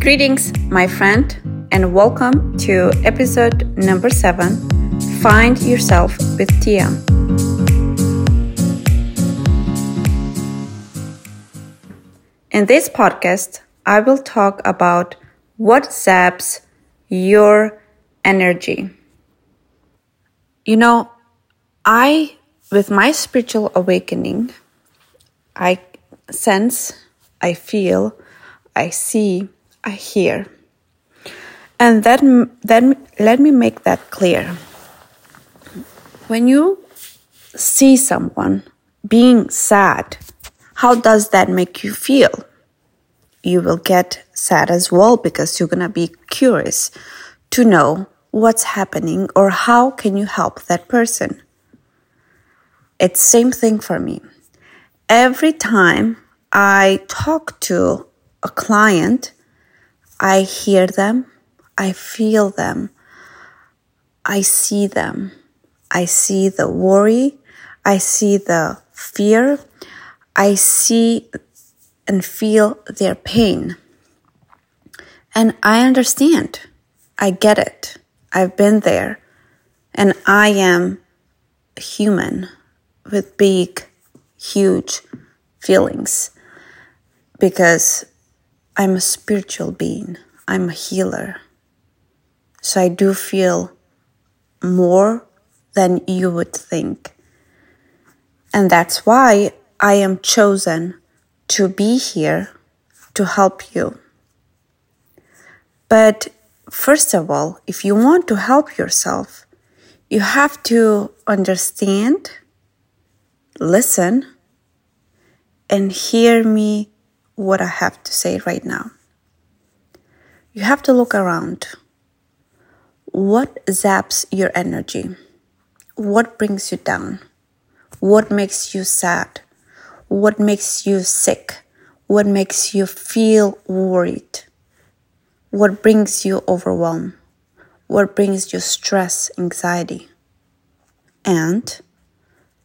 Greetings, my friend, and welcome to episode number seven Find Yourself with Tia. In this podcast, I will talk about what zaps your energy. You know, I, with my spiritual awakening, I sense, I feel, I see, I hear. And then, then let me make that clear. When you see someone being sad, how does that make you feel? You will get sad as well because you're going to be curious to know what's happening or how can you help that person. It's same thing for me. Every time I talk to a client, I hear them, I feel them, I see them. I see the worry, I see the fear, I see and feel their pain. And I understand. I get it. I've been there. And I am human with big, huge feelings because I'm a spiritual being, I'm a healer. So I do feel more than you would think. And that's why I am chosen to be here to help you. But first of all, if you want to help yourself, you have to understand, listen, and hear me what I have to say right now. You have to look around. What zaps your energy? What brings you down? What makes you sad? What makes you sick? What makes you feel worried? What brings you overwhelmed? What brings you stress, anxiety? And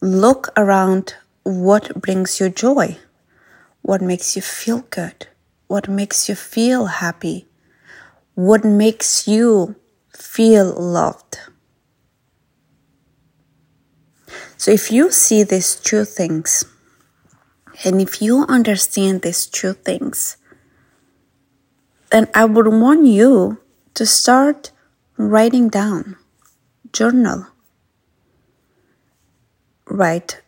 look around what brings you joy what makes you feel good, what makes you feel happy, what makes you feel loved. So, if you see these two things, and if you understand these two things, then I would want you to start writing down, journal. Write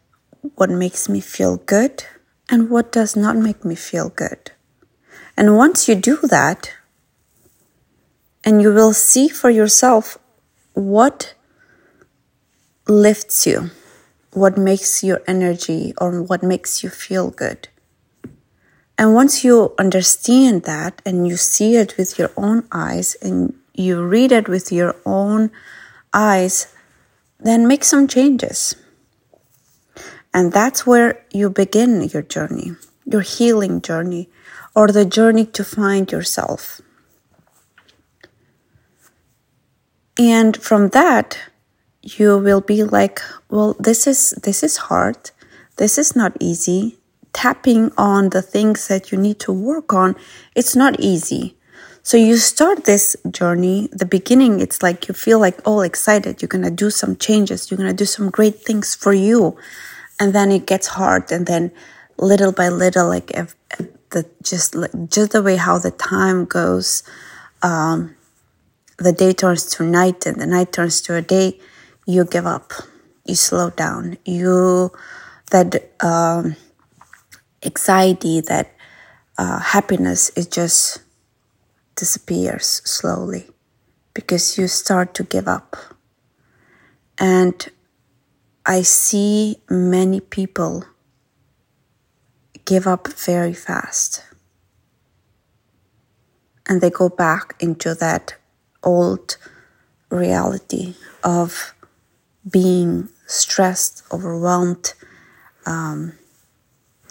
what makes me feel good and what does not make me feel good. And once you do that, and you will see for yourself what lifts you, what makes your energy, or what makes you feel good. And once you understand that and you see it with your own eyes and you read it with your own eyes, then make some changes. And that's where you begin your journey, your healing journey, or the journey to find yourself. And from that, you will be like, well, this is, this is hard. This is not easy. Tapping on the things that you need to work on, it's not easy. So you start this journey, the beginning, it's like you feel like all excited. You're going to do some changes. You're going to do some great things for you and then it gets hard and then little by little like if, the just just the way how the time goes um, the day turns to night and the night turns to a day you give up. You slow down. You that um, anxiety that uh, happiness it just disappears slowly because you start to give up. And I see many people give up very fast and they go back into that old reality of being stressed, overwhelmed, um,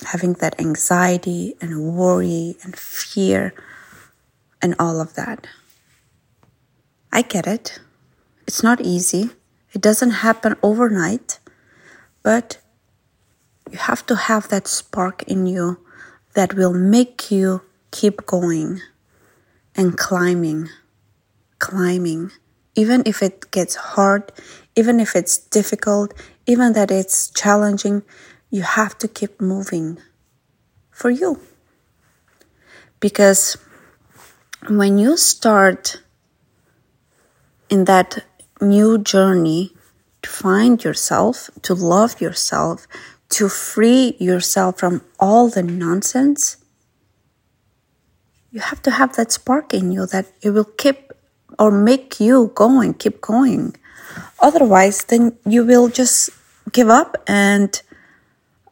having that anxiety and worry and fear and all of that. I get it. It's not easy. It doesn't happen overnight. But you have to have that spark in you that will make you keep going, and climbing, climbing, even if it gets hard, even if it's difficult, even that it's challenging, you have to keep moving for you. Because when you start in that new journey to find yourself, to love yourself, to free yourself from all the nonsense, you have to have that spark in you that it will keep or make you going, keep going. Otherwise, then you will just give up and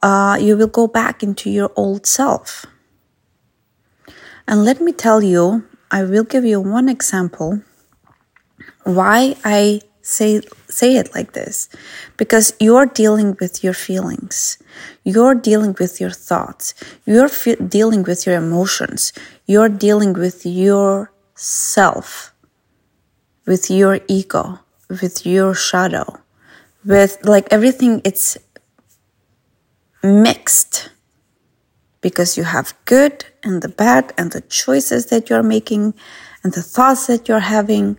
uh, you will go back into your old self. And let me tell you, I will give you one example why I say say it like this. Because you're dealing with your feelings. You're dealing with your thoughts. You're fe- dealing with your emotions. You're dealing with yourself. With your ego. With your shadow. With like everything it's mixed. Because you have good and the bad and the choices that you're making and the thoughts that you're having.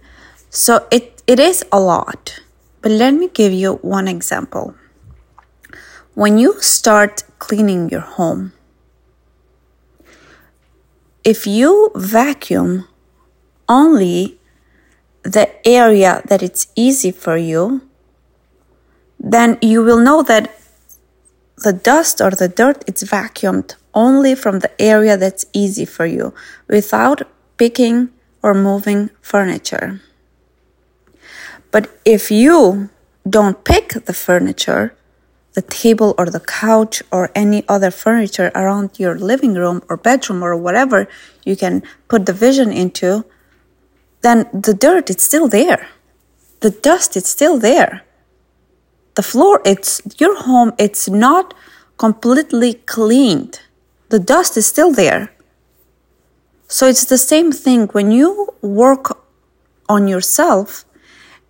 So it it is a lot, but let me give you one example. When you start cleaning your home, if you vacuum only the area that it's easy for you, then you will know that the dust or the dirt is vacuumed only from the area that's easy for you without picking or moving furniture. But if you don't pick the furniture, the table or the couch or any other furniture around your living room or bedroom or whatever you can put the vision into, then the dirt is still there. The dust is still there. The floor, it's your home, it's not completely cleaned. The dust is still there. So it's the same thing when you work on yourself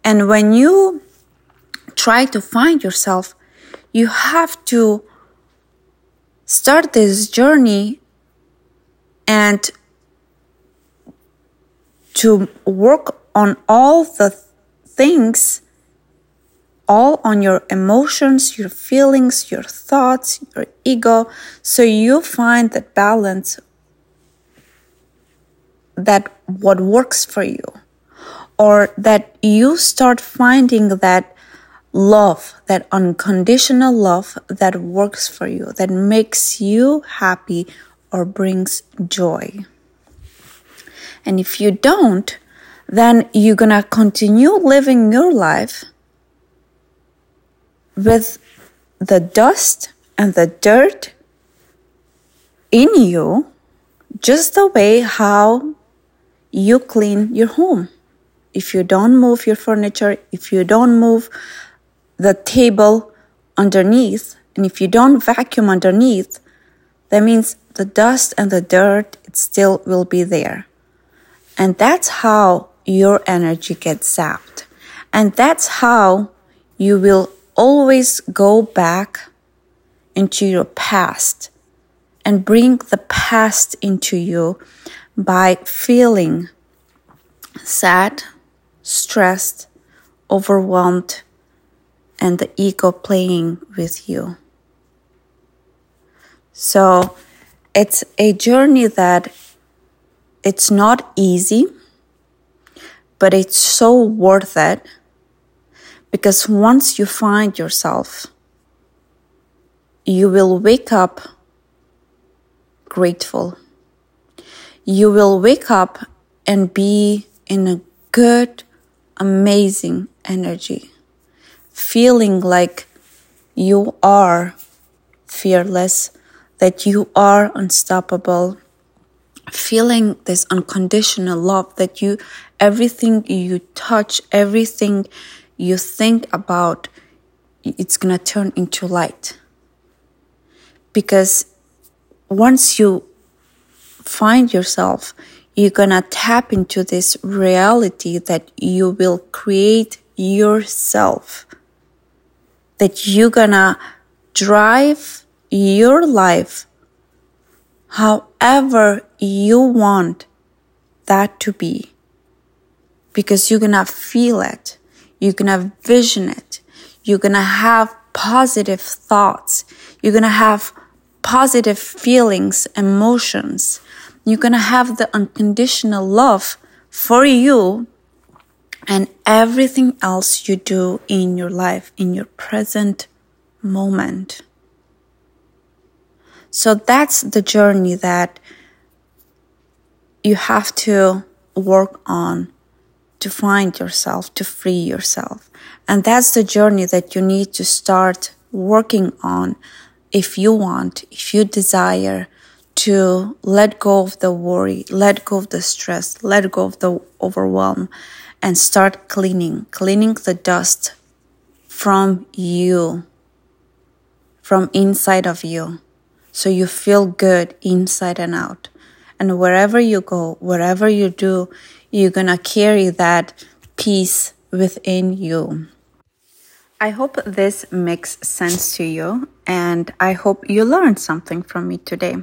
and when you try to find yourself, you have to start this journey and to work on all the things, all on your emotions, your feelings, your thoughts, your ego, so you find that balance that what works for you or that you start finding that love, that unconditional love that works for you, that makes you happy or brings joy. And if you don't, then you're gonna continue living your life with the dust and the dirt in you, just the way how you clean your home if you don't move your furniture, if you don't move the table underneath, and if you don't vacuum underneath, that means the dust and the dirt it still will be there. And that's how your energy gets zapped. And that's how you will always go back into your past and bring the past into you by feeling sad, stressed, overwhelmed, and the ego playing with you. So it's a journey that it's not easy, but it's so worth it because once you find yourself, you will wake up grateful. You will wake up and be in a good, amazing energy, feeling like you are fearless, that you are unstoppable, feeling this unconditional love that you, everything you touch, everything you think about, it's gonna turn into light. Because once you find yourself you're gonna tap into this reality that you will create yourself, that you're gonna drive your life however you want that to be. Because you're gonna feel it, you're gonna vision it, you're gonna have positive thoughts, you're gonna have positive feelings, emotions, you're gonna have the unconditional love for you and everything else you do in your life, in your present moment. So that's the journey that you have to work on to find yourself, to free yourself. And that's the journey that you need to start working on if you want, if you desire to let go of the worry, let go of the stress, let go of the overwhelm, and start cleaning, cleaning the dust from you, from inside of you. So you feel good inside and out. And wherever you go, wherever you do, you're to carry that peace within you. I hope this makes sense to you, and I hope you learned something from me today.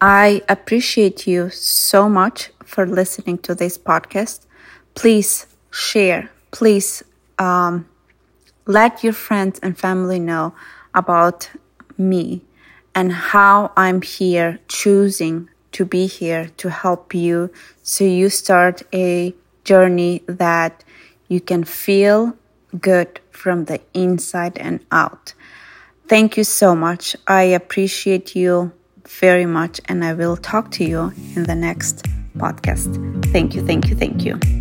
I appreciate you so much for listening to this podcast. Please share, please um, let your friends and family know about me and how I'm here choosing to be here to help you so you start a journey that you can feel good from the inside and out. Thank you so much. I appreciate you very much, and I will talk to you in the next podcast. Thank you, thank you, thank you.